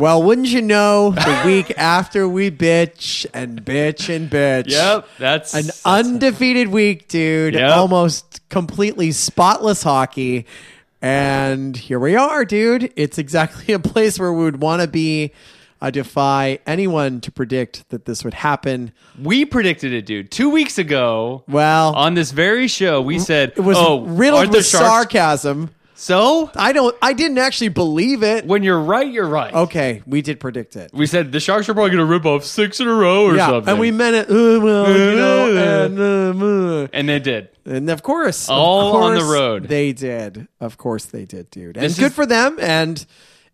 Well, wouldn't you know, the week after we bitch and bitch and bitch. Yep, that's An undefeated week, dude. Yep. Almost completely spotless hockey. And here we are, dude. It's exactly a place where we would want to be. I defy anyone to predict that this would happen. we predicted it, dude. Two weeks ago Well, on this very show, we said it was "Oh, riddled with Sharks-" sarcasm. So I don't I didn't actually believe it. when you're right, you're right. Okay, we did predict it. We said the Sharks are probably going to rip off six in a row or yeah, something, and we meant it. Uh, well, you know, and, uh, uh. and they did. And of course, of All on the road. They did. Of course, they did, dude. And This good is- for them. And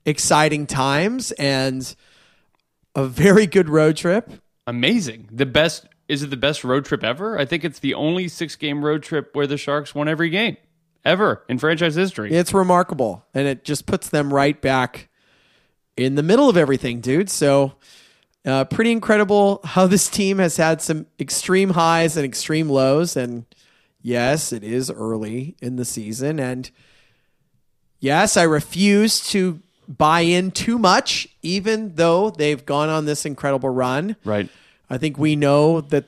exciting times and a very good road trip. Amazing. The best is it the best road trip ever? I think it's the only six game road trip where the Sharks won every game ever in franchise history. It's remarkable, and it just puts them right back in the middle of everything, dude. So. Uh, pretty incredible how this team has had some extreme highs and extreme lows. And yes, it is early in the season. And yes, I refuse to buy in too much, even though they've gone on this incredible run. Right. I think we know that,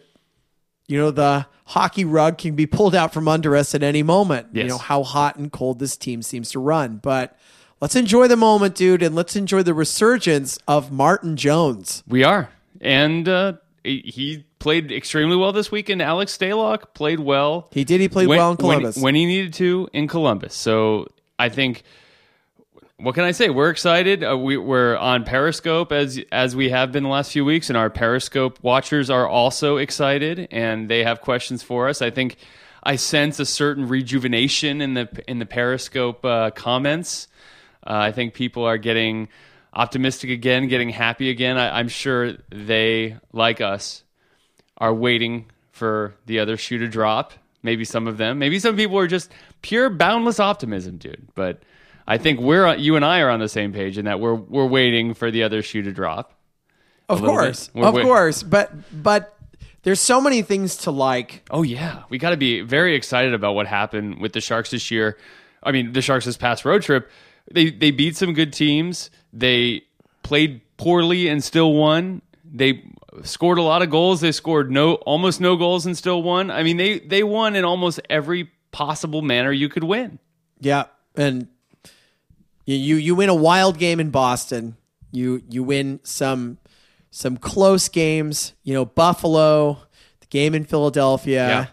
you know, the hockey rug can be pulled out from under us at any moment. You know, how hot and cold this team seems to run. But let's enjoy the moment, dude, and let's enjoy the resurgence of Martin Jones. We are. And uh, he- played extremely well this weekend. Alex Stalock played well. He did. He played when, well in when- Columbus. When, he needed to in Columbus. So I think, what can I say? We're excited. Uh, we, we're on Periscope as as we have been the last few weeks, and our Periscope watchers are also excited, and they have questions for us. I think I sense a certain rejuvenation in the in the Periscope uh, comments. Uh, I think people are getting optimistic again, getting happy again. I, I'm sure they, like us, are waiting for the other shoe to drop. Maybe some of them. Maybe some people are just pure boundless optimism, dude. But I think we're uh, you and I are on the same page in that we're we're waiting for the other shoe to drop. of course, of wait- course. But but there's so many things to like. Oh yeah, we got to be very excited about what happened with the Sharks this year. I mean, the Sharks this past road trip, they they beat some good teams. They played poorly and still won. They scored a lot of goals. They scored no almost no goals and still won. I mean, they they won in almost every possible manner you could win. Yeah, and you you, you win a wild game in Boston. You you win some some close games. You know Buffalo, the game in Philadelphia.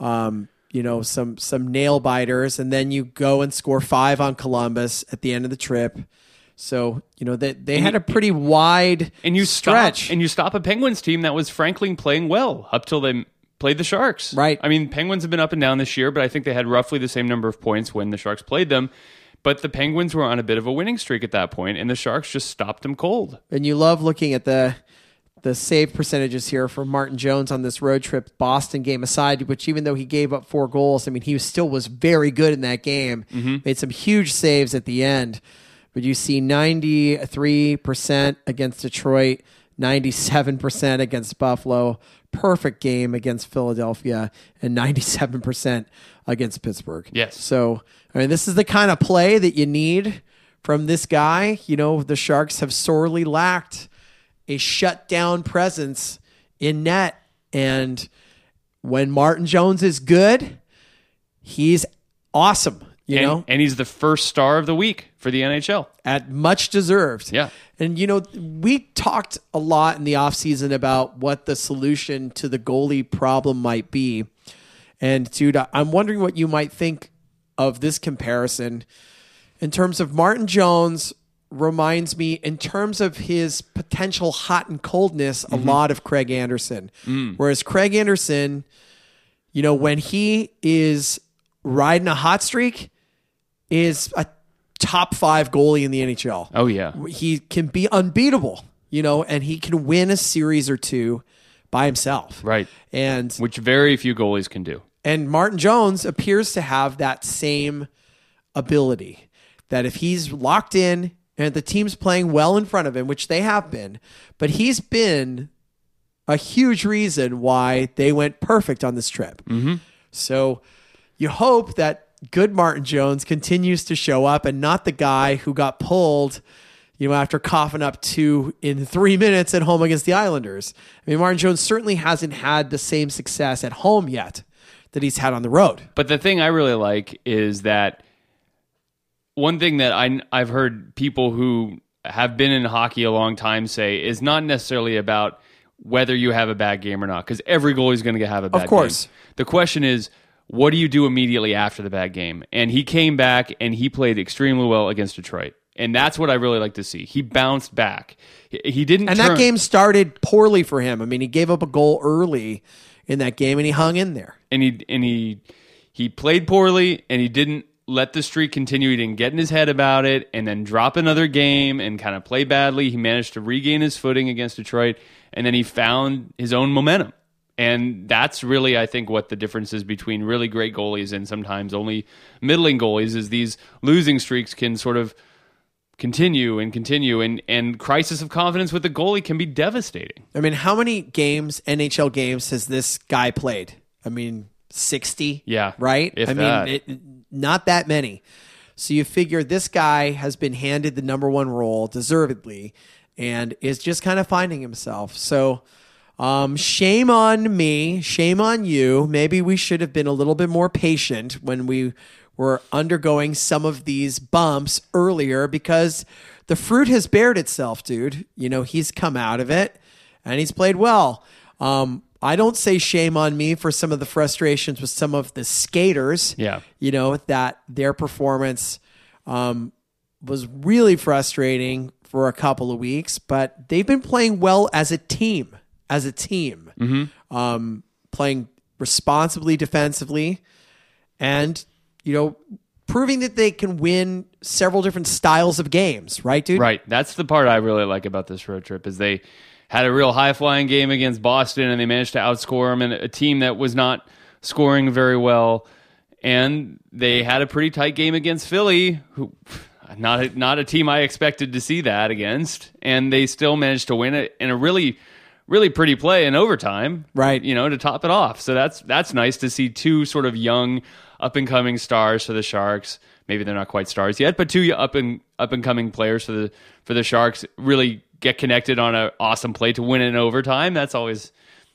Um, you know some some nail biters, and then you go and score five on Columbus at the end of the trip. So you know they they had a pretty wide and you stretch. stop and you stop a Penguins team that was frankly playing well up till they played the Sharks. Right. I mean, Penguins have been up and down this year, but I think they had roughly the same number of points when the Sharks played them. But the Penguins were on a bit of a winning streak at that point, and the Sharks just stopped them cold. and you love looking at the the save percentages here for Martin Jones on this road trip, Boston game aside, which even though he gave up four goals, I mean he still was very good in that game. Mm-hmm. Made some huge saves at the end. But you see 93% against Detroit, 97% against Buffalo, perfect game against Philadelphia, and 97% against Pittsburgh. Yes. So, I mean, this is the kind of play that you need from this guy. You know, the Sharks have sorely lacked a shutdown presence in net. And when Martin Jones is good, he's awesome, you and, know, and he's the first star of the week for the NHL. at much deserved. Yeah. And you know, we talked a lot in the offseason about what the solution to the goalie problem might be. And dude, I'm wondering what you might think of this comparison in terms of Martin Jones reminds me in terms of his potential hot and coldness a mm-hmm. lot of Craig Anderson. Mm. Whereas Craig Anderson, you know, when he is riding a hot streak, is a top five goalie in the NHL. Oh yeah. He can be unbeatable, you know, and he can win a series or two. by himself. Right. And which very few goalies can do. and Martin Jones appears to have that same ability that if he's locked in and the team's playing well in front of him, which they have been, but he's been a huge reason why they went perfect on this trip. Mm-hmm. So you hope that good Martin Jones continues to show up and not the guy who got pulled, you know, after coughing up two in three minutes at home against the Islanders. I mean, Martin Jones certainly hasn't had the same success at home yet that he's had on the road. But the thing I really like is that one thing that I I've heard people who have been in hockey a long time say is not necessarily about whether you have a bad game or not because every goalie is going to have a bad game. Of course. game. The question is what do you do immediately after the bad game? And he came back and he played extremely well against Detroit. And that's what I really like to see. He bounced back. He- didn't And turn- that game started poorly for him. I mean, he gave up a goal early in that game and he hung in there. and he and he he played poorly and he didn't let the streak continue. He didn't get in his head about it and then drop another game and kind of play badly. He managed to regain his footing against Detroit and then he found his own momentum. And that's really, I think, what the difference is between really great goalies and sometimes only middling goalies is these losing streaks can sort of continue and continue and, and crisis of confidence with the goalie can be devastating. I mean, how many games, NHL games, has this guy played? I mean, 60? Yeah, Right? I that. mean, it, not that many. So you figure this guy has been handed the number one role deservedly and is just kind of finding himself. So um, shame on me. Shame on you. Maybe we should have been a little bit more patient when we were undergoing some of these bumps earlier because the fruit has bared itself, dude. You know, he's come out of it and he's played well. Um, I don't say shame on me for some of the frustrations with some of the skaters. Yeah. You know, that their performance um, was really frustrating for a couple of weeks, but they've been playing well as a team. As a team, um, playing responsibly defensively, and you know, proving that they can win several different styles of games. Right, dude? Right. That's the part I really like about this road trip is they had a real high flying game against Boston and they managed to outscore them and a team that was not scoring very well. And they had a pretty tight game against Philly, who not a, not a team I expected to see that against, and they still managed to win it in a really really pretty play in overtime. Right. You know, to top it off. So that's that's nice to see two sort of young up and coming stars for the Sharks. Maybe they're not quite stars yet, but two up and up and coming players for the for the Sharks really get connected on an awesome play to win in overtime. That's always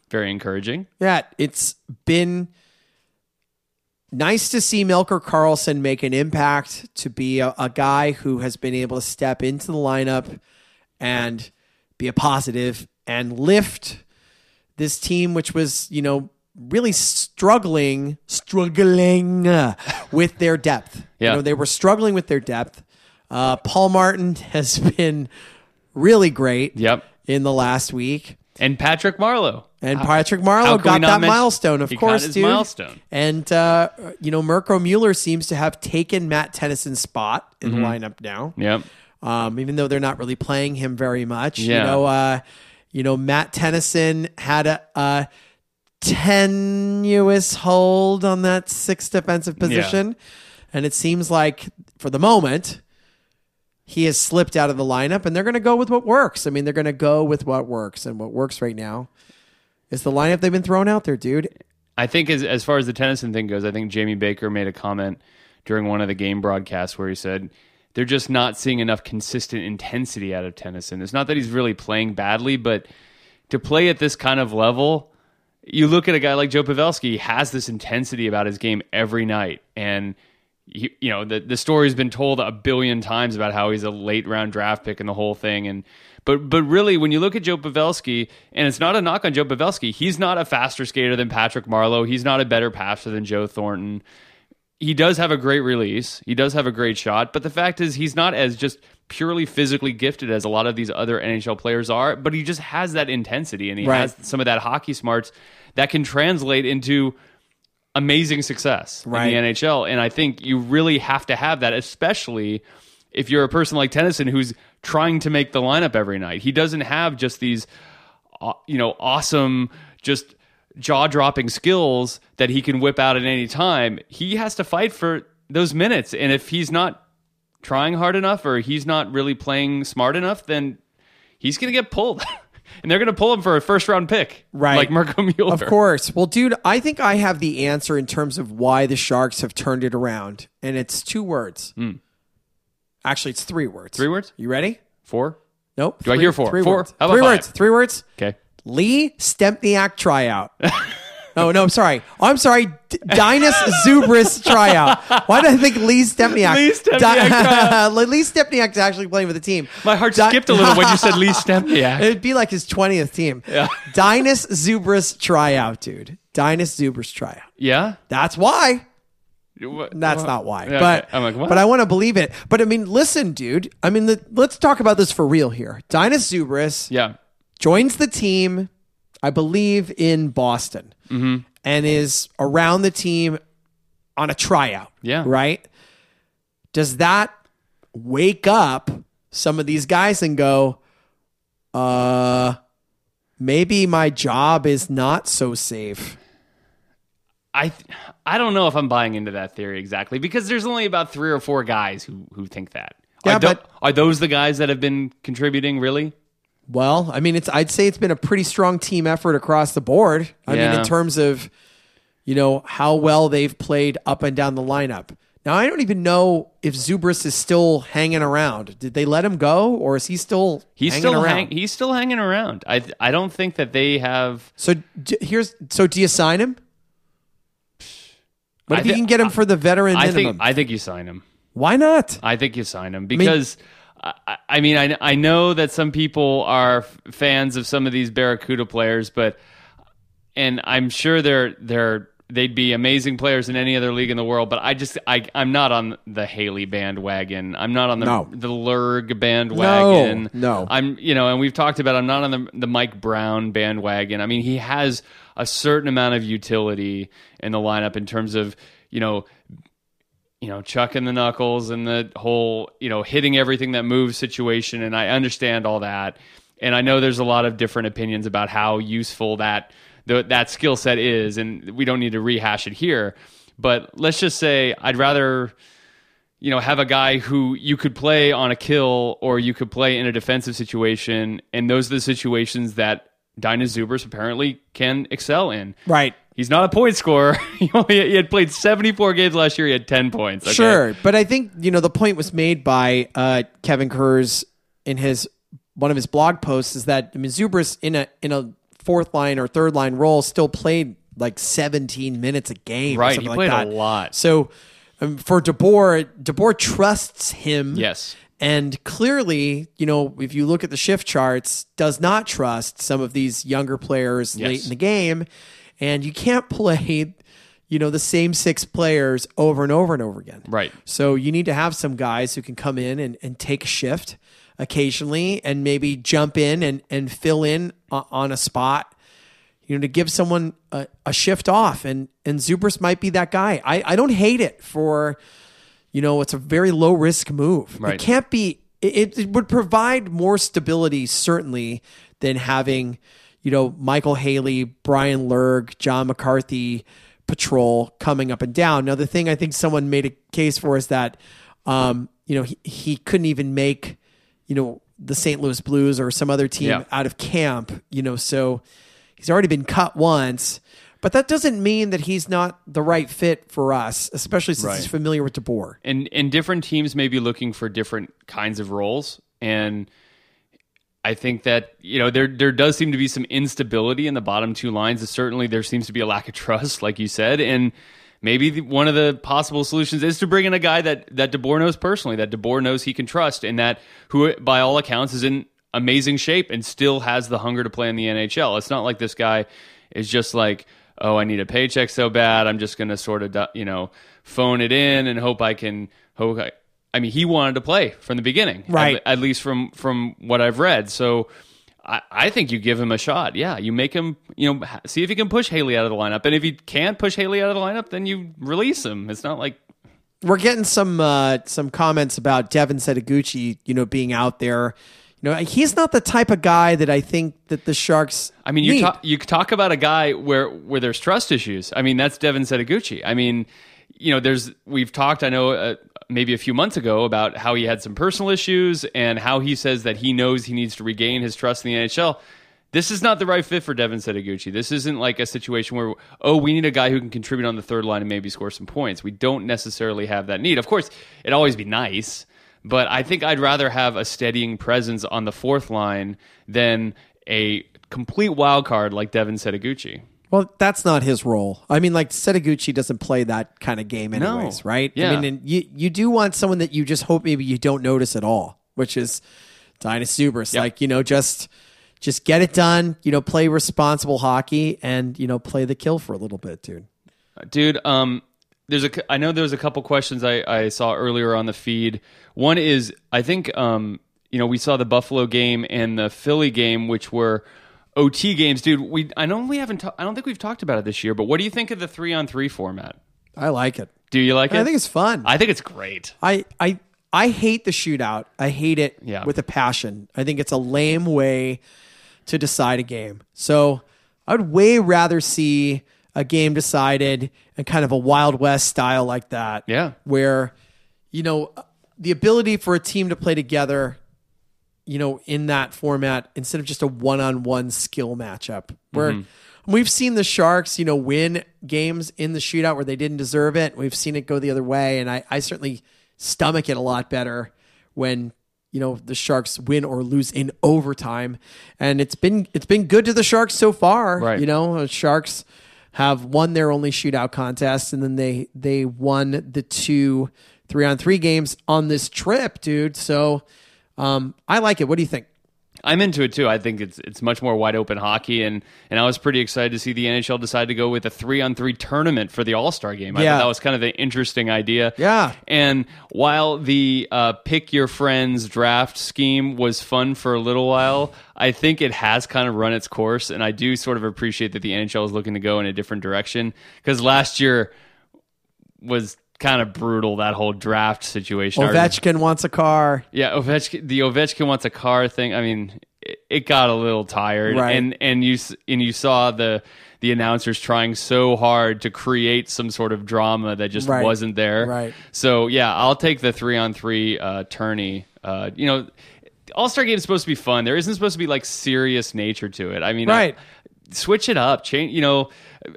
very encouraging. Yeah, it's been nice to see Melker Karlsson make an impact to be a, a guy who has been able to step into the lineup and be a positive and lift this team, which was, you know, really struggling, struggling uh, with their depth. Yeah. You know, they were struggling with their depth. Uh, Paul Martin has been really great Yep. in the last week. And Patrick Marleau. And Patrick Marleau got that mention- milestone, of he course, dude. milestone. And uh, you know, Mirco Mueller seems to have taken Matt Tennyson's spot in Mm-hmm. the lineup now. Yep. Um, even though they're not really playing him very much. Yeah. You know, uh, you know, Matt Tennyson had a, a tenuous hold on that sixth defensive position, and it seems like for the moment he has slipped out of the lineup, and they're going to go with what works. I mean, they're going to go with what works, and what works right now is the lineup they've been throwing out there, dude. I think as as far as the Tennyson thing goes, I think Jamie Baker made a comment during one of the game broadcasts where he said they're just not seeing enough consistent intensity out of Tennyson. It's not that he's really playing badly, but to play at this kind of level, you look at a guy like Joe Pavelski, he has this intensity about his game every night. And, he, you know, the, the story's been told a billion times about how he's a late round draft pick and the whole thing. And, but, but really, when you look at Joe Pavelski, and it's not a knock on Joe Pavelski, he's not a faster skater than Patrick Marleau. He's not a better passer than Joe Thornton he does have a great release. He does have a great shot, but the fact is he's not as just purely physically gifted as a lot of these other NHL players are, but he just has that intensity and he Right. has some of that hockey smarts that can translate into amazing success Right. in the NHL. And I think you really have to have that, especially if you're a person like Tennyson who's trying to make the lineup every night. He doesn't have just these uh, you know, awesome, just jaw dropping skills that he can whip out at any time. He has to fight for those minutes. And if he's not trying hard enough or he's not really playing smart enough, then he's going to get pulled. and they're going to pull him for a first round pick. Right. Like Mirco Mueller. Of course. Well, dude, I think I have the answer in terms of why the Sharks have turned it around. And it's two words. Hmm. Actually, it's three words. Three words? You ready? Four? Nope. Do I hear four? Three Four? words. How about three five? words. Three words. Okay. Lee Stempniak tryout. oh no, I'm sorry. I'm sorry. D- Dainius Zubrus tryout. Why did I think Lee Stempniak? Lee Stempniak tryout. Lee Stempniak's actually playing for the team. My heart Di- skipped a little when you said Lee Stempniak. It'd be like his 20th team. Yeah. Dainius Zubrus tryout, dude. Dainius Zubrus tryout. Yeah? That's why. What- That's what? not why. Okay. But I'm like, what? but I want to believe it. But I mean, listen, dude. I mean, the, let's talk about this for real here. Dainius Zubrus yeah. Joins the team, I believe, in Boston, Mm-hmm. and is around the team on a tryout. Yeah. Right? Does that wake up some of these guys and go, uh, maybe my job is not so safe? I I don't know if I'm buying into that theory exactly because there's only about three or four guys who who think that. Yeah, are, but- are those the guys that have been contributing really? Well, I mean, it's I'd say it's been a pretty strong team effort across the board. I mean, in terms of you know how well they've played up and down the lineup. Now, I don't even know if Zubrus is still hanging around. Did they let him go, or is he still He's hanging still around? hang, he's still hanging around. I I don't think that they have. so d- here's so do you sign him? What I if you can get him for the veteran I minimum? think I think you sign him. Why not? I think you sign him because. I, I, I mean, I, I know that some people are f- fans of some of these Barracuda players, but and I'm sure they're they're they'd be amazing players in any other league in the world. But I just I I'm not on the Haley bandwagon. I'm not on the No. the Lerg bandwagon. No, no. I'm you know, and we've talked about. I'm not on the the Mike Brown bandwagon. I mean, he has a certain amount of utility in the lineup in terms of you know you know, chucking the knuckles and the whole, you know, hitting everything that moves situation. And I understand all that. And I know there's a lot of different opinions about how useful that the, that skill set is, and we don't need to rehash it here. But let's just say I'd rather, you know, have a guy who you could play on a kill or you could play in a defensive situation, and those are the situations that Dainius Zubrus apparently can excel in. Right. He's not a point scorer. he, only, he had played 74 games last year. He had 10 points. okay? Sure, but I think you know the point was made by uh, Kevin Kurz in his one of his blog posts is that I mean Zubrus in a in a fourth line or third line role still played like 17 minutes a game. Right, he like played a lot. So um, for DeBoer, DeBoer trusts him. Yes. And clearly, you know, if you look at the shift charts, does not trust some of these younger players late in the game. And you can't play, you know, the same six players over and over and over again. Right. So you need to have some guys who can come in and, and take a shift occasionally and maybe jump in and, and fill in on a spot, you know, to give someone a, a shift off. And, and Zubrus might be that guy. I, I don't hate it for, you know, it's a very low risk move. Right. It can't be, it, it would provide more stability, certainly, than having, you know, Michael Haley, Bryan Lerg, John McCarthy patrol coming up and down. Now, the thing I think someone made a case for is that, um, you know, he, he couldn't even make, you know, the St. Louis Blues or some other team Yeah. out of camp, you know, so he's already been cut once. But that doesn't mean that he's not the right fit for us, especially since Right. he's familiar with DeBoer. and and different teams may be looking for different kinds of roles and I think that you know there there does seem to be some instability in the bottom two lines. Certainly, there seems to be a lack of trust, like you said, and maybe the, one of the possible solutions is to bring in a guy that that DeBoer knows personally, that DeBoer knows he can trust, and that who, by all accounts, is in amazing shape and still has the hunger to play in the NHL. It's not like this guy is just like, oh, I need a paycheck so bad, I'm just going to sort of you know phone it in and hope I can hope. I, I mean, he wanted to play from the beginning, Right. At, least from from what I've read. So. I, I think you give him a shot. Yeah, you make him, you know, see if he can push Haley out of the lineup. And if he can't push Haley out of the lineup, then you release him. It's not like We're getting some uh, some comments about Devin Setoguchi, you know, being out there. You know, he's not the type of guy that I think that the Sharks. I mean, you talk you talk about a guy where where there's trust issues. I mean, that's Devin Setoguchi. I mean, you know, there's we've talked. I know uh, maybe a few months ago about how he had some personal issues and how he says that he knows he needs to regain his trust in the NHL. This is not the right fit for Devin Setoguchi. This isn't like a situation where, oh, we need a guy who can contribute on the third line and maybe score some points. We don't necessarily have that need. Of course, it'd always be nice, but I think I'd rather have a steadying presence on the fourth line than a complete wild card like Devin Setoguchi. Well, that's not his role. I mean, like Setoguchi doesn't play that kind of game, anyways, right? Yeah. I mean, and you you do want someone that you just hope maybe you don't notice at all, which is Zubrus. Yep. Like you know, just just get it done. You know, play responsible hockey, and you know, play the kill for a little bit, dude. dude um there's a i know there's a couple questions i i saw earlier on the feed one is i think um you know we saw the buffalo game and the philly game which were ot games dude we i know we haven't ta- i don't think we've talked about it this year but what do you think of the three on three format I like it. do you like it I think it's fun. i think it's great I I I hate the shootout. I hate it Yeah. with a passion. I think it's a lame way to decide a game. So I would way rather see a game decided in kind of a Wild West style like that. Yeah. Where, you know, the ability for a team to play together, you know, in that format instead of just a one on one skill matchup. Where mm-hmm. we've seen the Sharks, you know, win games in the shootout where they didn't deserve it. We've seen it go the other way. And I, I certainly stomach it a lot better when you know the Sharks win or lose in overtime, and it's been it's been good to the Sharks so far. Right. You know, Sharks have won their only shootout contest, and then they they won the two three on three games on this trip, dude. So um, I like it. What do you think? I'm into it too. I think it's it's much more wide open hockey, and and I was pretty excited to see the NHL decide to go with a three on three tournament for the All Star game. I Yeah. thought that was kind of an interesting idea. Yeah. And while the uh, pick your friends draft scheme was fun for a little while, I think it has kind of run its course, and I do sort of appreciate that the NHL is looking to go in a different direction because last year was kind of brutal that whole draft situation. Our- Ovechkin wants a car. yeah, Ovechkin. The Ovechkin wants a car thing. I mean, it, it got a little tired, Right. and and you and you saw the the announcers trying so hard to create some sort of drama that just Right. wasn't there. Right. So yeah, I'll take the three on three uh, tourney. Uh, you know, All Star Game is supposed to be fun. There isn't supposed to be like serious nature to it. I mean, Right. I- switch it up. Change. You know,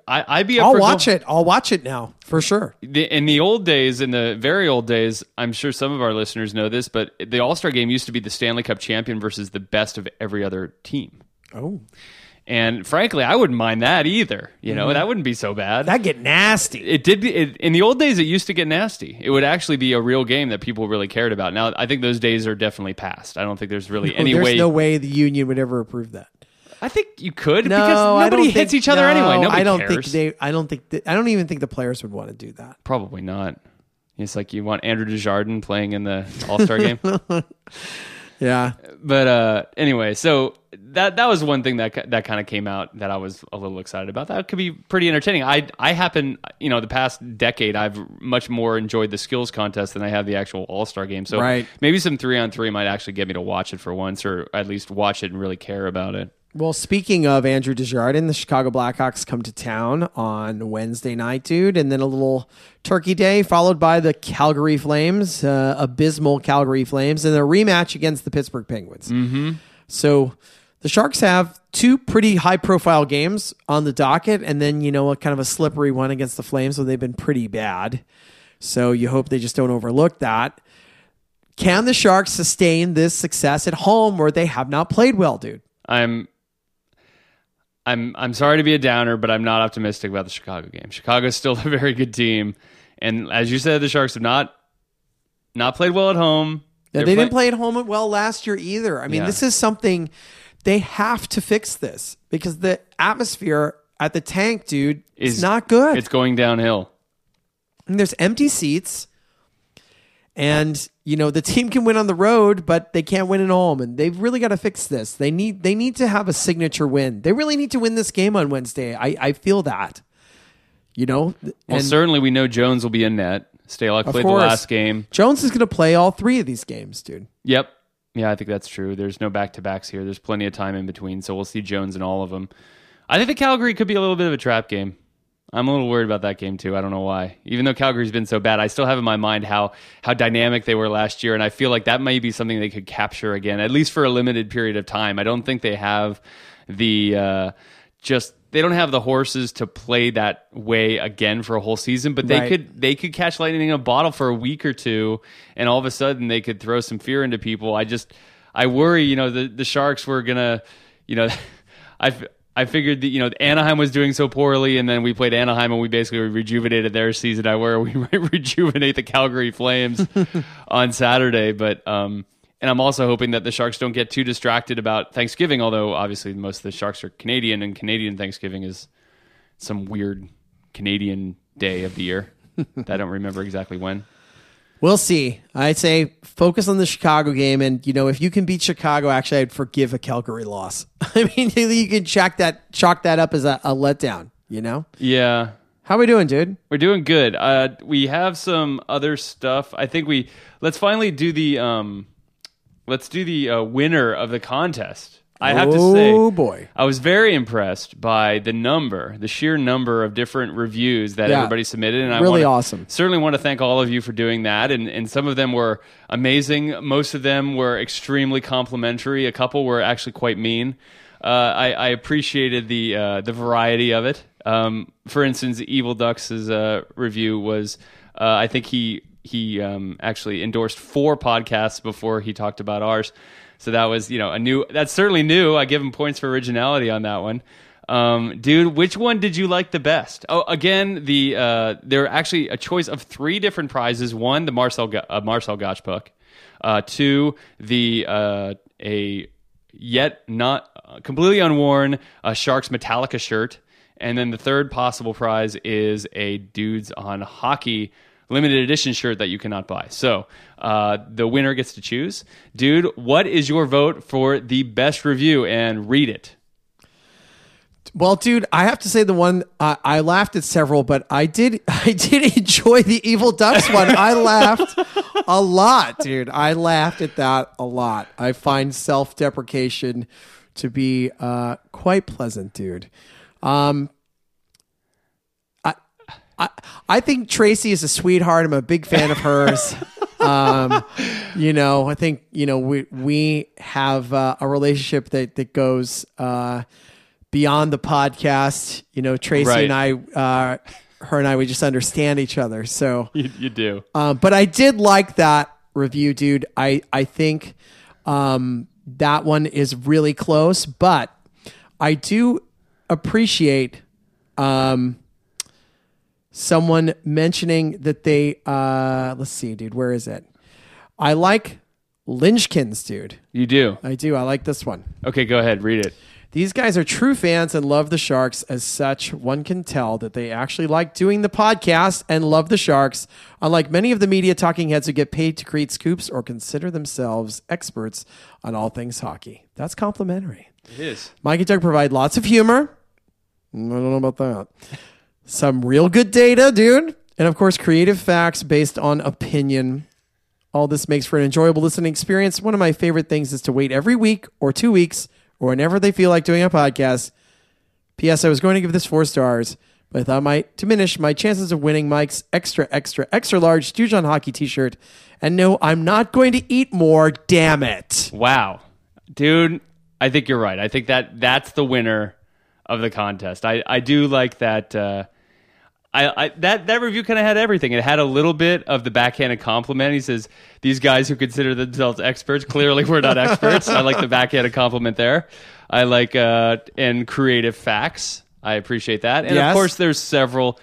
I, I'd be. I'll watch it. I'll watch it now for sure. the, in the old days, in the very old days, I'm sure some of our listeners know this, but the All Star game used to be the Stanley Cup champion versus the best of every other team. Oh, And frankly, I wouldn't mind that either. You know, mm-hmm. that wouldn't be so bad. that get nasty. it did be it, in the old days. It used to get nasty. It would actually be a real game that people really cared about. Now, I think those days are definitely past. I don't think there's really any There's way. no way the union would ever approve that. I think you could No, because nobody hits think- each other no, anyway. Nobody I don't cares. think they. I don't think. I don't even think the players would want to do that. Probably not. It's like you want Andrew Desjardins playing in the All Star game. Yeah. but uh anyway so that that was one thing that that kind of came out that I was a little excited about that could be pretty entertaining I I happen you know the past decade I've much more enjoyed the skills contest than I have the actual all-star game so Right. maybe some 3 on 3 might actually get me to watch it for once or at least watch it and really care about it Well, speaking of Andrew Desjardins, the Chicago Blackhawks come to town on Wednesday night, dude, and then a little Turkey Day followed by the Calgary Flames, uh, abysmal Calgary Flames, and a rematch against the Pittsburgh Penguins. Mm-hmm. So the Sharks have two pretty high-profile games on the docket, and then you know a kind of a slippery one against the Flames, so they've been pretty bad. So you hope they just don't overlook that. Can the Sharks sustain this success at home where they have not played well, dude? I'm I'm I'm sorry to be a downer, but I'm not optimistic about the Chicago game. Chicago's still a very good team, and as you said, the Sharks have not not played well at home. Yeah, they didn't play- play at home well last year either. I mean, Yeah. this is something they have to fix this because the atmosphere at the tank, dude, is Is- not good. It's going downhill. And there's empty seats. And you know the team can win on the road, but they can't win at home, and they've really got to fix this. They need they need to have a signature win. They really need to win this game on Wednesday. I, I feel that, you know. Well, and certainly we know Jones will be in net. Stalock played the last game. Jones is going to play all three of these games, dude. Yep. Yeah, I think that's true. There's no back to backs here. There's plenty of time in between, so we'll see Jones in all of them. I think the Calgary could be a little bit of a trap game. I'm a little worried about that game too. I don't know why. Even though Calgary's been so bad, I still have in my mind how how dynamic they were last year, and I feel like that may be something they could capture again, at least for a limited period of time. I don't think they have the uh, just they don't have the horses to play that way again for a whole season, but they Right. could they could catch lightning in a bottle for a week or two, and all of a sudden they could throw some fear into people. I just I worry, you know, the the Sharks were gonna, you know, I I figured that you know Anaheim was doing so poorly, and then we played Anaheim and we basically rejuvenated their season. I worry we might rejuvenate the Calgary Flames on Saturday, but um. And I'm also hoping that the Sharks don't get too distracted about Thanksgiving, although obviously most of the Sharks are Canadian, and Canadian Thanksgiving is some weird Canadian day of the year that I don't remember exactly when. We'll see. I'd say focus on the Chicago game, and you know if you can beat Chicago, actually, I'd forgive a Calgary loss. I mean, you can chalk that chalk that up as a, a letdown. You know Yeah, how are we doing, dude? we're doing good. Uh, we have some other stuff. I think we let's finally do the um, let's do the uh, winner of the contest. I have to say, Oh boy. I was very impressed by the number, the sheer number of different reviews that Yeah. everybody submitted, and I Really wanna- awesome. Certainly want to thank all of you for doing that, and and some of them were amazing. Most of them were extremely complimentary. A couple were actually quite mean. Uh, I, I appreciated the uh, the variety of it. Um, for instance, Evil Ducks' uh, review was, uh, I think he he um, actually endorsed four podcasts before he talked about ours. So that was, you know, a new. That's certainly new. I give him points for originality on that one. Um, dude, which one did you like the best? Oh, again, the uh, there are actually a choice of three different prizes. One, the Marcel uh, Marcel Goc book. Uh, two, the uh, a yet not uh, completely unworn uh, Sharks Metallica shirt, and then the third possible prize is a Dudes on Hockey limited edition shirt that you cannot buy. So uh, the winner gets to choose. Dude, what is your vote for the best review? And read it. Well, dude, I have to say the one uh, I laughed at several, but I did I did enjoy the Evil Ducks one. I laughed a lot, dude. I laughed at that a lot. I find self deprecation to be uh, quite pleasant, dude. Um, I I think Tracy is a sweetheart. I'm a big fan of hers. um, you know, I think you know we we have uh, a relationship that that goes uh, beyond the podcast. You know, Tracy Right. and I, uh, her and I, we just understand each other. So, You, you do. um, but I did like that review, dude. I I think um, that one is really close, but I do appreciate um, someone mentioning that they. Uh, let's see, dude. Where is it? I like Lynchkins, dude. You do. I do. I like this one. Okay, go ahead. Read it. These guys are true fans and love the Sharks. As such, one can tell that they actually like doing the podcast and love the Sharks, unlike many of the media talking heads who get paid to create scoops or consider themselves experts on all things hockey. That's complimentary. It is. Mike and Doug provide lots of humor. I don't know about that. Some real good data, dude. And of course, creative facts based on opinion. All this makes for an enjoyable listening experience. One of my favorite things is to wait every week or two weeks or whenever they feel like doing a podcast. P.S. I was going to give this four stars, but I thought it might diminish my chances of winning Mike's extra, extra, extra large Stooge on Hockey t shirt. And no, I'm not going to eat more. Damn it. Wow, dude, I think you're right. I think that that's the winner of the contest. I, I do like that. Uh, I, I that that review kind of had everything. It had a little bit of the backhanded compliment. He says these guys who consider themselves experts clearly we're not experts. I like the backhanded compliment there. I like uh, and creative facts. I appreciate that. And Yes. of course, there's several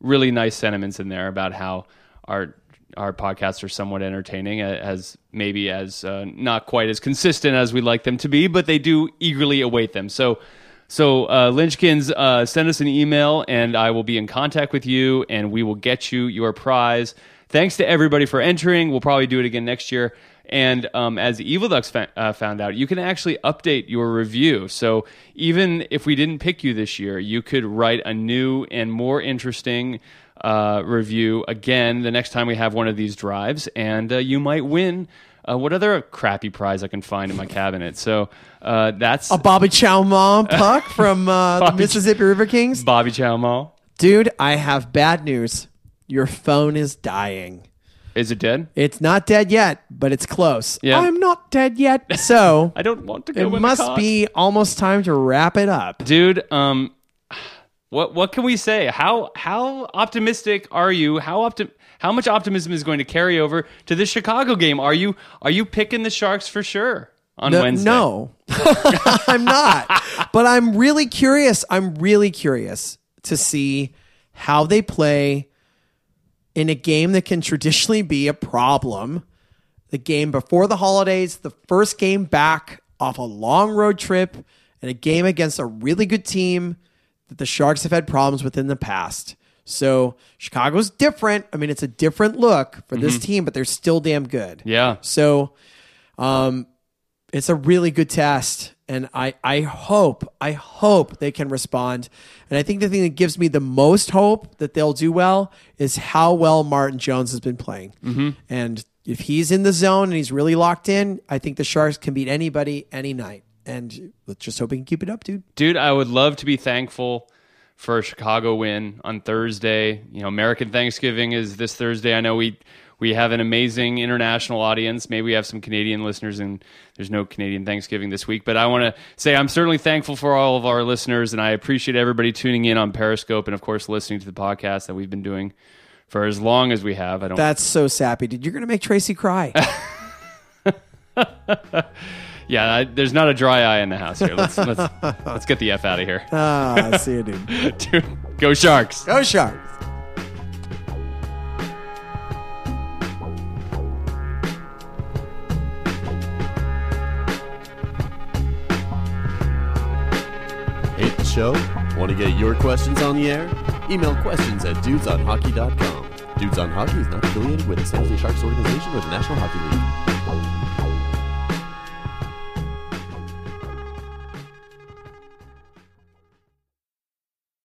really nice sentiments in there about how our our podcasts are somewhat entertaining, uh, as maybe as uh, not quite as consistent as we'd like them to be, but they do eagerly await them. So, so uh, Lynchkins, uh, send us an email, and I will be in contact with you, and we will get you your prize. Thanks to everybody for entering. We'll probably do it again next year. And um, as Evil Ducks fa- uh, found out, you can actually update your review. So even if we didn't pick you this year, you could write a new and more interesting uh, review again the next time we have one of these drives, and uh, you might win Uh, what other crappy prize I can find in my cabinet? So uh, that's A Bobby Chow Mom puck from uh, the Mississippi River Kings. Bobby Chow Mall. Dude, I have bad news. Your phone is dying. Is it dead? It's not dead yet, but it's close. Yeah. I'm not dead yet. So I don't want to go. it must be almost time to wrap it up. dude. Um, what what can we say? How how optimistic are you? How optim how much optimism is going to carry over to the Chicago game? Are you are you picking the Sharks for sure on No- Wednesday? No, I'm not. But I'm really curious. I'm really curious to see how they play in a game that can traditionally be a problem. The game before the holidays, the first game back off a long road trip, and a game against a really good team that the Sharks have had problems with in the past. So Chicago's different. I mean, it's a different look for this team, but they're still damn good. Yeah. So um, it's a really good test. And I, I hope, I hope they can respond. And I think the thing that gives me the most hope that they'll do well is how well Martin Jones has been playing. Mm-hmm. And if he's in the zone and he's really locked in, I think the Sharks can beat anybody any night. And let's just hope he can keep it up, dude. dude i would love to be thankful for a chicago win on thursday you know american thanksgiving is this thursday i know we we have an amazing international audience maybe we have some canadian listeners and there's no canadian thanksgiving this week but i want to say i'm certainly thankful for all of our listeners and i appreciate everybody tuning in on periscope and of course listening to the podcast that we've been doing for as long as we have i don't That's so sappy, dude. You're going to make Tracy cry. yeah I, there's not a dry eye in the house here let's let's let's get the f out of here ah, see you, dude. dude go sharks Go Sharks. Hate the show? Want to get your questions on the air? Email questions at dudesonhockey.com. Dudes on Hockey is not affiliated with the San Jose Sharks organization or the National Hockey League.